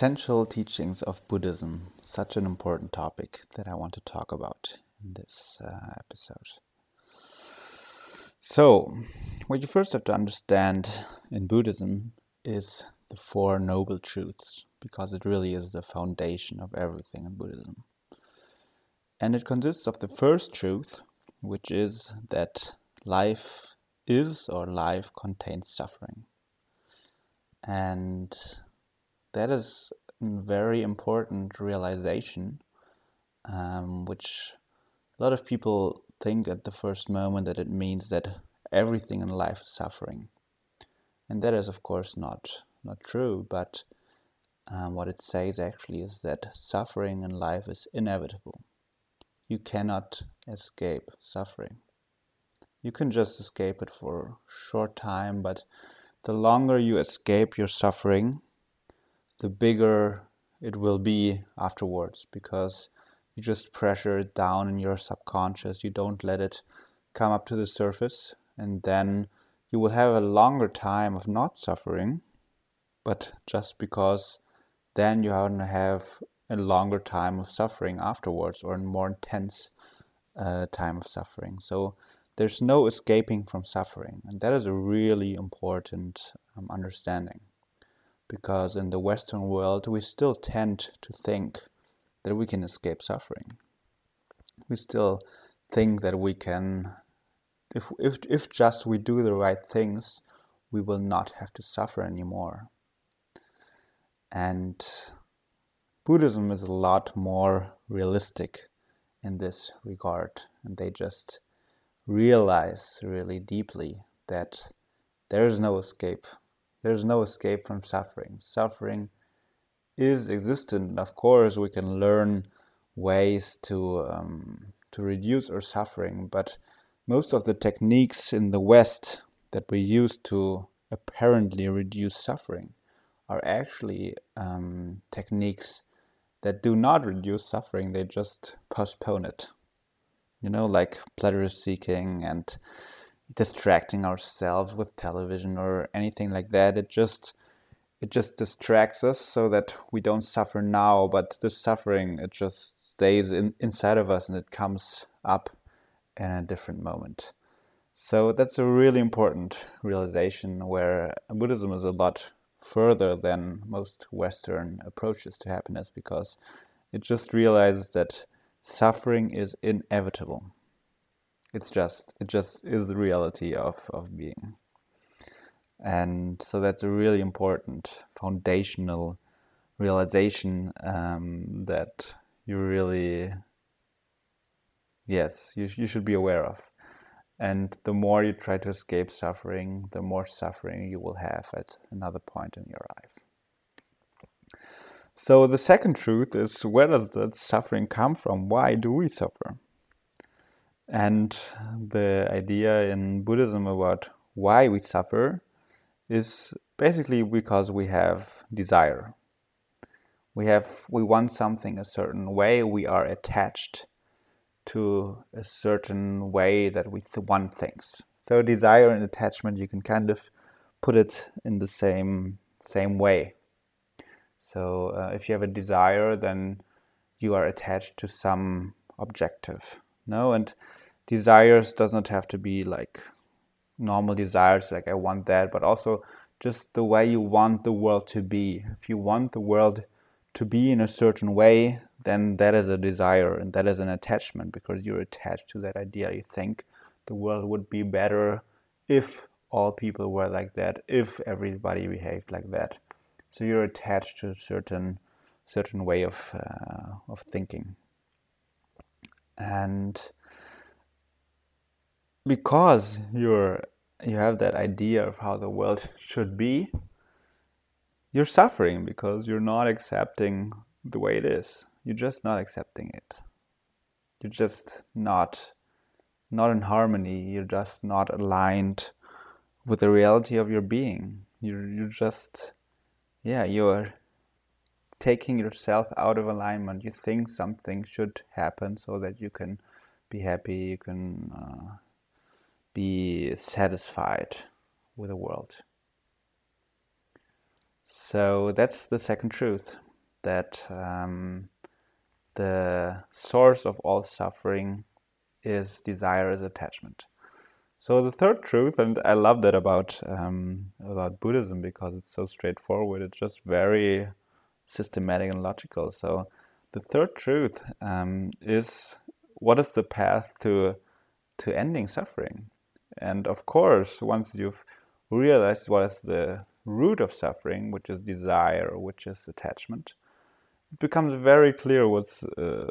Essential teachings of Buddhism, such an important topic that I want to talk about in this uh, episode. So, what you first have to understand in Buddhism is the Four Noble Truths, because it really is the foundation of everything in Buddhism. And it consists of the first truth, which is that life is or life contains suffering. And that is a very important realization, um, which a lot of people think at the first moment that it means that everything in life is suffering. And that is, of course, not, not true, but um, what it says actually is that suffering in life is inevitable. You cannot escape suffering. You can just escape it for a short time, but the longer you escape your suffering, the bigger it will be afterwards because you just pressure it down in your subconscious. You don't let it come up to the surface, and then you will have a longer time of not suffering, but just because then you have a longer time of suffering afterwards or a more intense uh, time of suffering. So there's no escaping from suffering, and that is a really important um, understanding because in the Western world we still tend to think that we can escape suffering. We still think that we can, if, if, if just we do the right things, we will not have to suffer anymore. And Buddhism is a lot more realistic in this regard, and they just realize really deeply that there is no escape there's no escape from suffering. Suffering is existent. Of course, we can learn ways to um, to reduce our suffering, but most of the techniques in the West that we use to apparently reduce suffering are actually um, techniques that do not reduce suffering; they just postpone it. You know, like pleasure seeking and distracting ourselves with television or anything like that. It just it just distracts us so that we don't suffer now, but the suffering it just stays in, inside of us and it comes up in a different moment. So that's a really important realization where Buddhism is a lot further than most Western approaches to happiness because it just realizes that suffering is inevitable it's just it just is the reality of of being. And so that's a really important foundational realization um, that you really yes you, you should be aware of. And the more you try to escape suffering the more suffering you will have at another point in your life. So the second truth is where does that suffering come from? Why do we suffer and the idea in Buddhism about why we suffer is basically because we have desire. We have we want something a certain way, we are attached to a certain way that we want things. So desire and attachment you can kind of put it in the same same way. So uh, if you have a desire then you are attached to some objective. No, and desires does not have to be like normal desires like i want that but also just the way you want the world to be. If you want the world to be in a certain way then that is a desire and that is an attachment because you're attached to that idea. You think the world would be better if all people were like that if everybody behaved like that. So you're attached to a certain certain way of uh, of thinking. And because you're you have that idea of how the world should be you're suffering because you're not accepting the way it is. You're just not accepting it. You're just not not in harmony. You're just not aligned with the reality of your being. You're you're just yeah you're taking yourself out of alignment. You think something should happen so that you can be happy. You can uh, be satisfied with the world. So that's the second truth that um, the source of all suffering is desire, is attachment. So the third truth, and I love that about um, about Buddhism because it's so straightforward. It's just very systematic and logical. So the third truth um, is what is the path to to ending suffering? And of course, once you've realized what is the root of suffering, which is desire, which is attachment, it becomes very clear what's uh,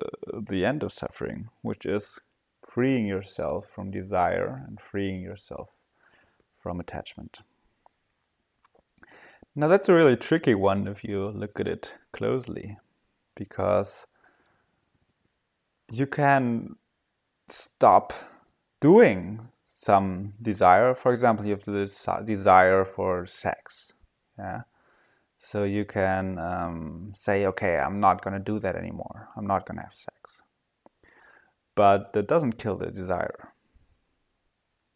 the end of suffering, which is freeing yourself from desire and freeing yourself from attachment. Now, that's a really tricky one if you look at it closely, because you can stop doing some desire. For example, you have this desire for sex. Yeah. So you can um, say, okay, I'm not going to do that anymore. I'm not going to have sex but that doesn't kill the desire.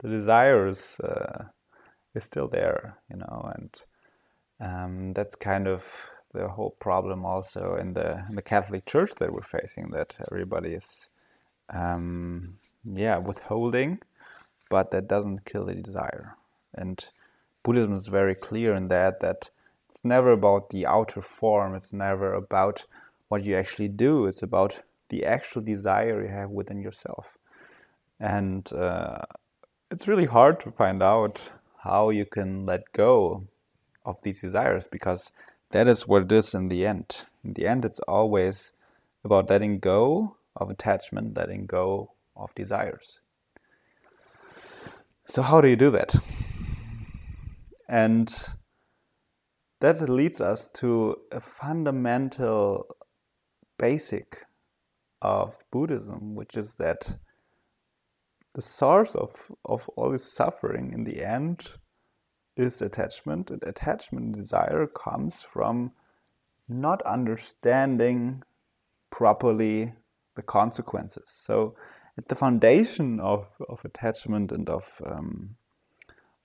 The desire is uh, is still there, you know, and um, that's kind of the whole problem also in the in the Catholic Church that we're facing. That everybody is, um, yeah, withholding, but that doesn't kill the desire. And Buddhism is very clear in that that it's never about the outer form. It's never about what you actually do. It's about the actual desire you have within yourself. And uh, it's really hard to find out how you can let go of these desires because that is what it is in the end. In the end, it's always about letting go of attachment, letting go of desires. So, how do you do that? And that leads us to a fundamental, basic of Buddhism, which is that the source of, of all this suffering in the end is attachment, and attachment and desire comes from not understanding properly the consequences. So, the foundation of, of attachment and of um,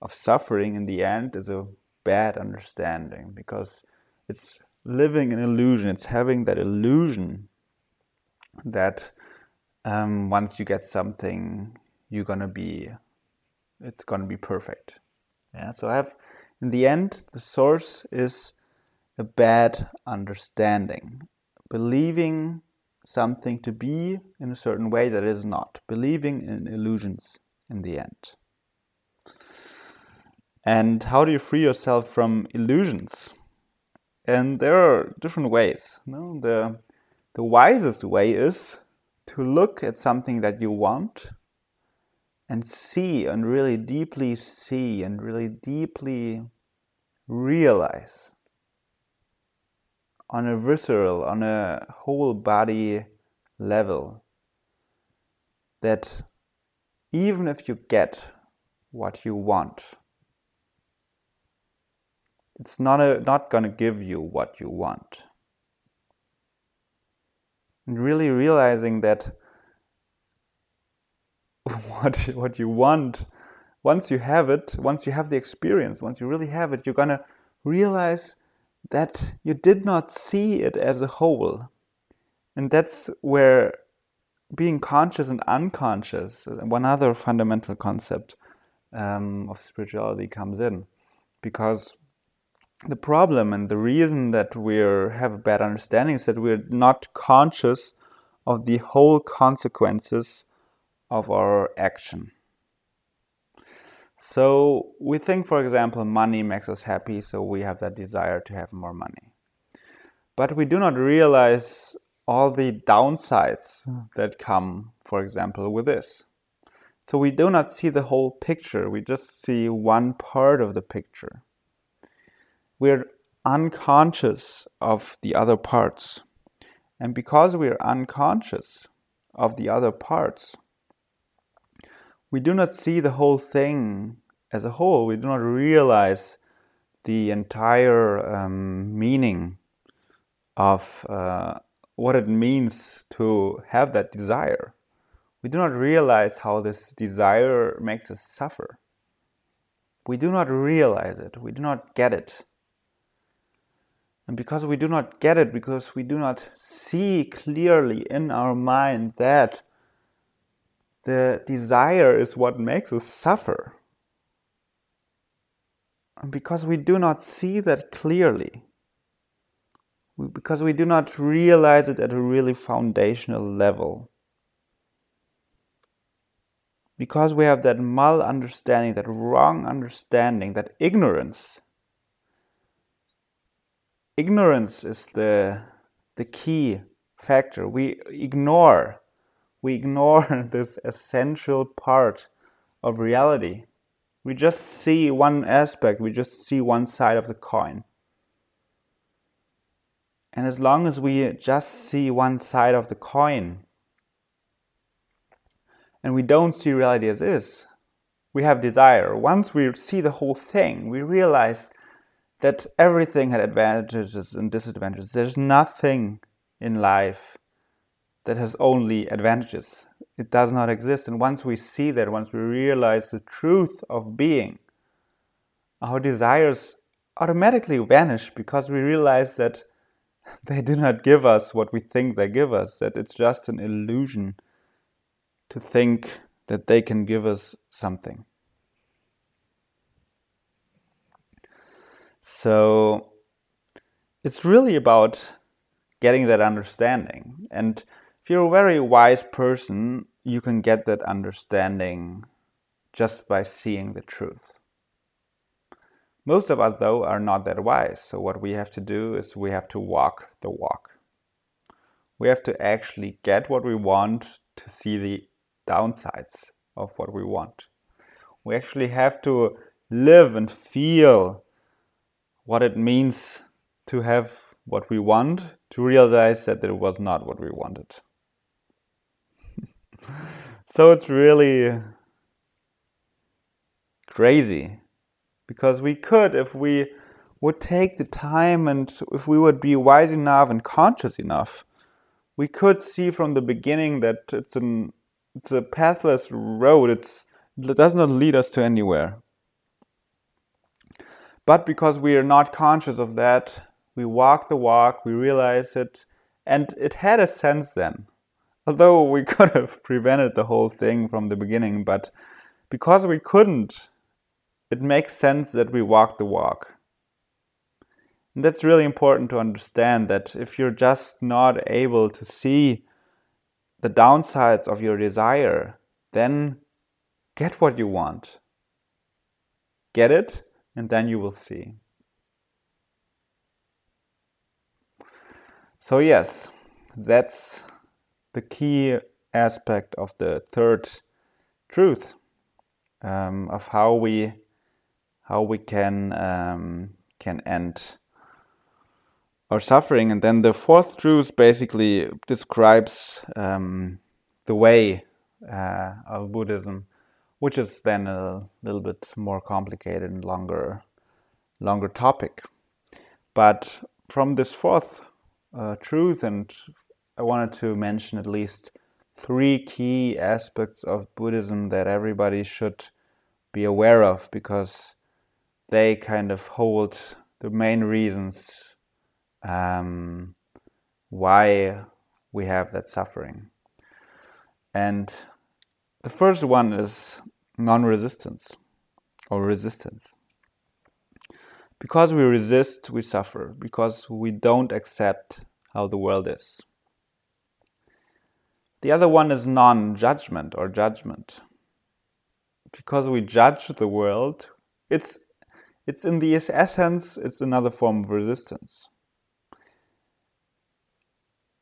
of suffering in the end is a bad understanding because it's living an illusion. It's having that illusion that um, once you get something, you're gonna be, it's gonna be perfect. Yeah. So I have, in the end, the source is a bad understanding, believing something to be in a certain way that is not, believing in illusions in the end. And how do you free yourself from illusions? And there are different ways. Know? The the wisest way is to look at something that you want and see and really deeply see and really deeply realize on a visceral, on a whole body level that even if you get what you want, it's not, a, not going to give you what you want. And really realizing that what what you want once you have it once you have the experience once you really have it you're going to realize that you did not see it as a whole and that's where being conscious and unconscious one other fundamental concept um, of spirituality comes in because the problem and the reason that we have a bad understanding is that we're not conscious of the whole consequences of our action. So we think, for example, money makes us happy, so we have that desire to have more money. But we do not realize all the downsides that come, for example, with this. So we do not see the whole picture, we just see one part of the picture we're unconscious of the other parts. And because we're unconscious of the other parts, we do not see the whole thing as a whole. We do not realize the entire um, meaning of uh, what it means to have that desire. We do not realize how this desire makes us suffer. We do not realize it. We do not get it. And because we do not get it, because we do not see clearly in our mind that the desire is what makes us suffer, because we do not see that clearly, because we do not realize it at a really foundational level, because we have that mal understanding, that wrong understanding, that ignorance. Ignorance is the, the key factor. We ignore, we ignore this essential part of reality. We just see one aspect, we just see one side of the coin. And as long as we just see one side of the coin, and we don't see reality as is. We have desire. Once we see the whole thing, we realize that everything had advantages and disadvantages. There's nothing in life that has only advantages. It does not exist. And once we see that, once we realize the truth of being, our desires automatically vanish because we realize that they do not give us what we think they give us, that it's just an illusion to think that they can give us something. So it's really about getting that understanding. And if you're a very wise person, you can get that understanding just by seeing the truth. Most of us, though, are not that wise. So, what we have to do is we have to walk the walk. We have to actually get what we want to see the downsides of what we want. We actually have to live and feel what it means to have what we want, to realize that it was not what we wanted. So it's really crazy because we could, if we would take the time and if we would be wise enough and conscious enough, we could see from the beginning that it's an it's a pathless road. It's, it does not lead us to anywhere. But because we are not conscious of that, we walk the walk, we realize it, and it had a sense then. Although we could have prevented the whole thing from the beginning, but because we couldn't, it makes sense that we walk the walk. And that's really important to understand that if you're just not able to see the downsides of your desire, then get what you want. Get it, and then you will see. So, yes, that's the key aspect of the third truth um, of how we how we can um, can end our suffering. And then the fourth truth basically describes um, the way uh, of Buddhism, which is then a little bit more complicated and longer, longer topic. But from this fourth uh, truth, and I wanted to mention at least three key aspects of Buddhism that everybody should be aware of because they kind of hold the main reasons um, why we have that suffering. And the first one is non resistance or resistance. Because we resist, we suffer, because we don't accept how the world is. The other one is non judgment or judgment. Because we judge the world, it's, it's in the essence, it's another form of resistance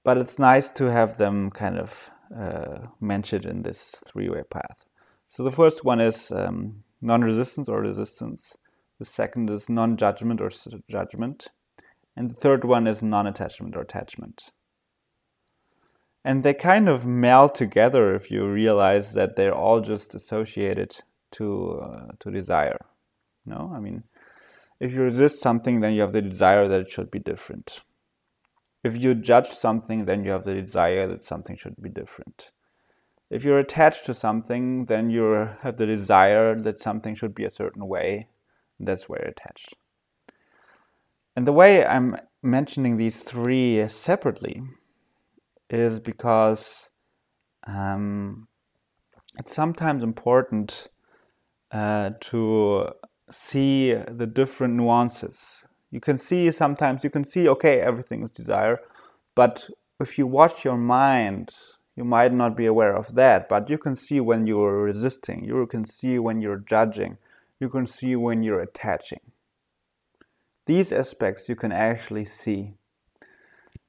but it's nice to have them kind of uh, mentioned in this three-way path. So the first one is um, non-resistance or resistance. The second is non-judgment or judgment, and the third one is non-attachment or attachment. And they kind of meld together if you realize that they're all just associated to uh, to desire. No, I mean, if you resist something, then you have the desire that it should be different if you judge something, then you have the desire that something should be different. If you're attached to something, then you have the desire that something should be a certain way. That's where you're attached. And the way I'm mentioning these three separately is because um, it's sometimes important uh, to see the different nuances. You can see sometimes, you can see, okay, everything is desire, but if you watch your mind, you might not be aware of that, but you can see when you're resisting, you can see when you're judging, you can see when you're attaching. These aspects you can actually see.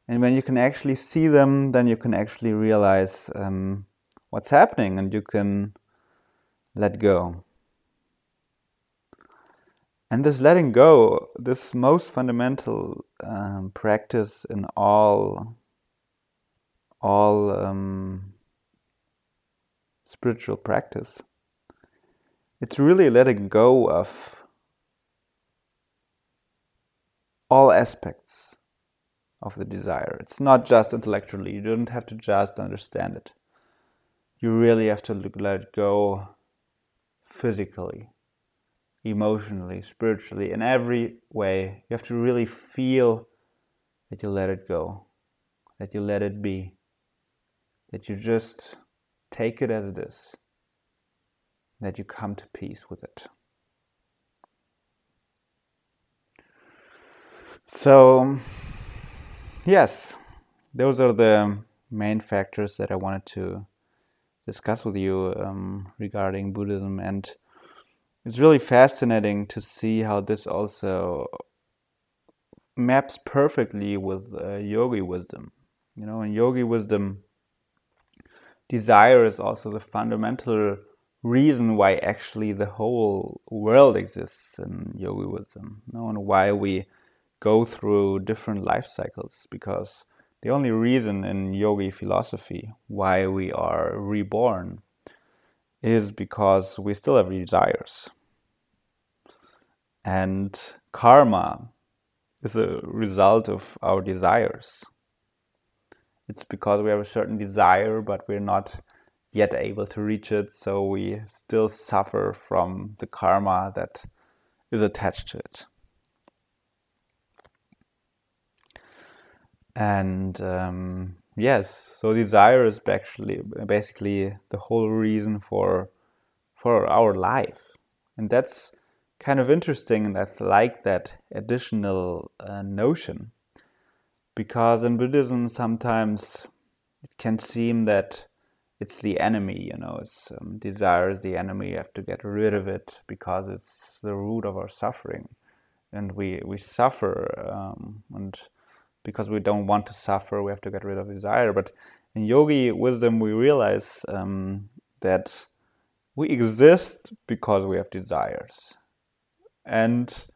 And when you can actually see them, then you can actually realize um, what's happening and you can let go. And this letting go, this most fundamental um, practice in all all um, spiritual practice, it's really letting go of all aspects of the desire. It's not just intellectually. You don't have to just understand it. You really have to let it go physically emotionally, spiritually, in every way. You have to really feel that you let it go, that you let it be, that you just take it as it is, that you come to peace with it. So, yes, those are the main factors that I wanted to discuss with you um, regarding Buddhism and it's really fascinating to see how this also maps perfectly with uh, yogi wisdom. You know, in yogi wisdom, desire is also the fundamental reason why actually the whole world exists in yogi wisdom. You know, and why we go through different life cycles because the only reason in yogi philosophy why we are reborn is because we still have desires. And karma is a result of our desires. It's because we have a certain desire, but we're not yet able to reach it, so we still suffer from the karma that is attached to it. And um, yes, so desire is actually basically the whole reason for for our life, and that's kind of interesting, and I like that additional uh, notion because in Buddhism sometimes it can seem that it's the enemy, you know, it's um, desire is the enemy. You have to get rid of it because it's the root of our suffering, and we we suffer, um, and because we don't want to suffer, we have to get rid of desire. But in yogi wisdom, we realize um, that we exist because we have desires, and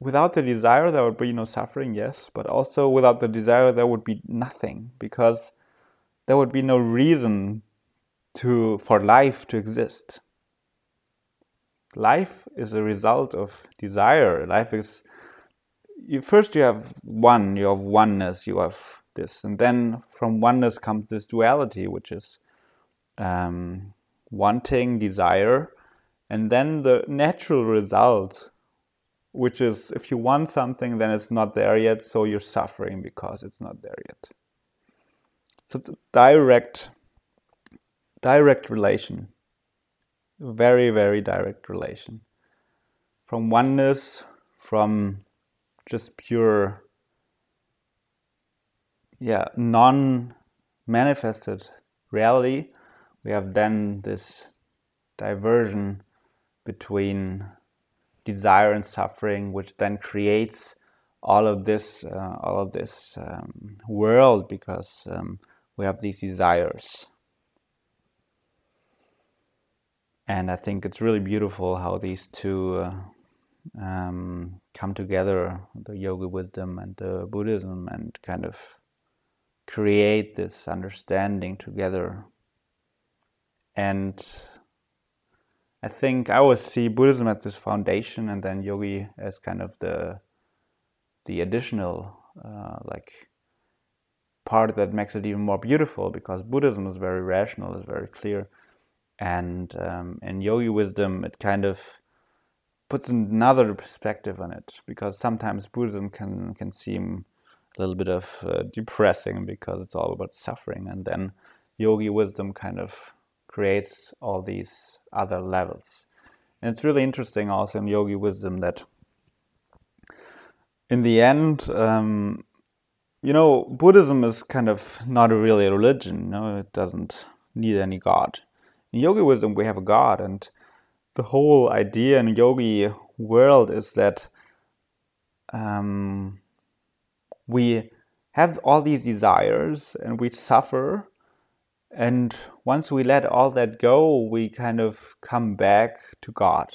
without the desire, there would be no suffering, yes, but also without the desire, there would be nothing because there would be no reason to for life to exist. Life is a result of desire. Life is you, first you have one, you have oneness, you have this, and then from oneness comes this duality, which is um, wanting, desire, and then the natural result, which is if you want something, then it's not there yet, so you're suffering because it's not there yet. So it's a direct, direct relation, very, very direct relation. From oneness, from just pure, yeah, non manifested reality, we have then this diversion between desire and suffering, which then creates all of this, uh, all of this um, world, because um, we have these desires. And I think it's really beautiful how these two uh, um, come together, the yoga wisdom and the Buddhism, and kind of create this understanding together. And I think I always see Buddhism as this foundation, and then yogi as kind of the the additional uh, like part that makes it even more beautiful because Buddhism is very rational, is very clear, and um, in yogi wisdom it kind of puts another perspective on it because sometimes Buddhism can can seem a little bit of uh, depressing because it's all about suffering, and then yogi wisdom kind of creates all these other levels. And it's really interesting also in yogi wisdom that in the end, um, you know, Buddhism is kind of not really a religion. You know, it doesn't need any god. In yogi wisdom, we have a god, and the whole idea in yogi world is that um, we have all these desires and we suffer and once we let all that go we kind of come back to god.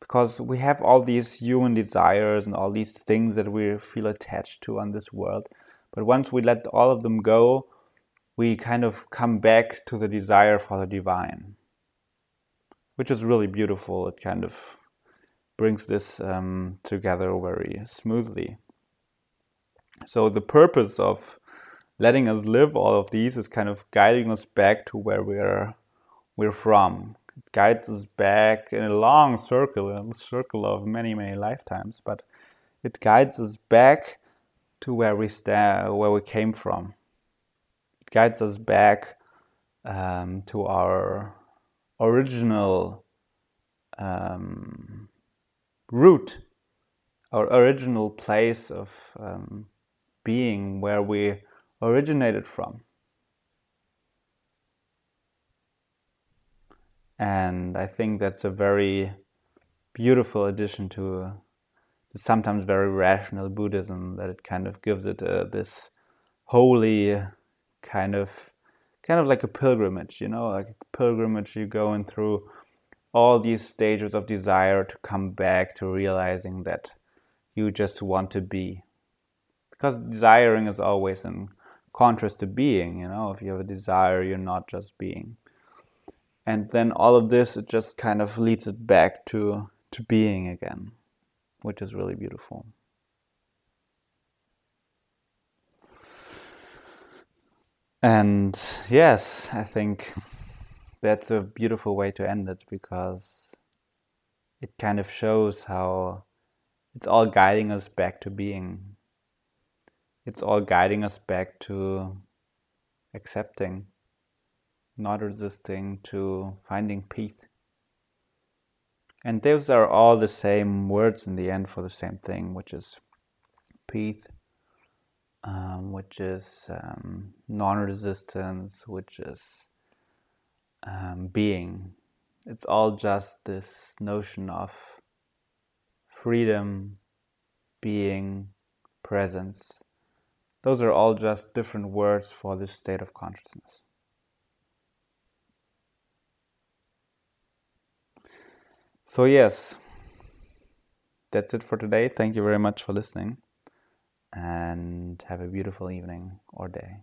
Because we have all these human desires and all these things that we feel attached to on this world but once we let all of them go we kind of come back to the desire for the divine which is really beautiful. It kind of brings this um, together very smoothly. So the purpose of letting us live all of these is kind of guiding us back to where we're we're from. It guides us back in a long circle, a circle of many many lifetimes, but it guides us back to where we stand, where we came from. It guides us back um, to our original um, root, our original place of um, being where we originated from. And I think that's a very beautiful addition to the sometimes very rational Buddhism that it kind of gives it uh, this holy kind of kind of like a pilgrimage, you know, like a pilgrimage you're going through all these stages of desire to come back to realizing that you just want to be. Because desiring is always in contrast to being, you know, if you have a desire, you're not just being. And then all of this, it just kind of leads it back to, to being again, which is really beautiful. And yes, I think that's a beautiful way to end it because it kind of shows how it's all guiding us back to being. It's all guiding us back to accepting, not resisting, to finding peace. And those are all the same words in the end for the same thing, which is peace, um, which is um, non resistance, which is um, being. It's all just this notion of freedom, being, presence. Those are all just different words for this state of consciousness. So, yes, that's it for today. Thank you very much for listening and have a beautiful evening or day.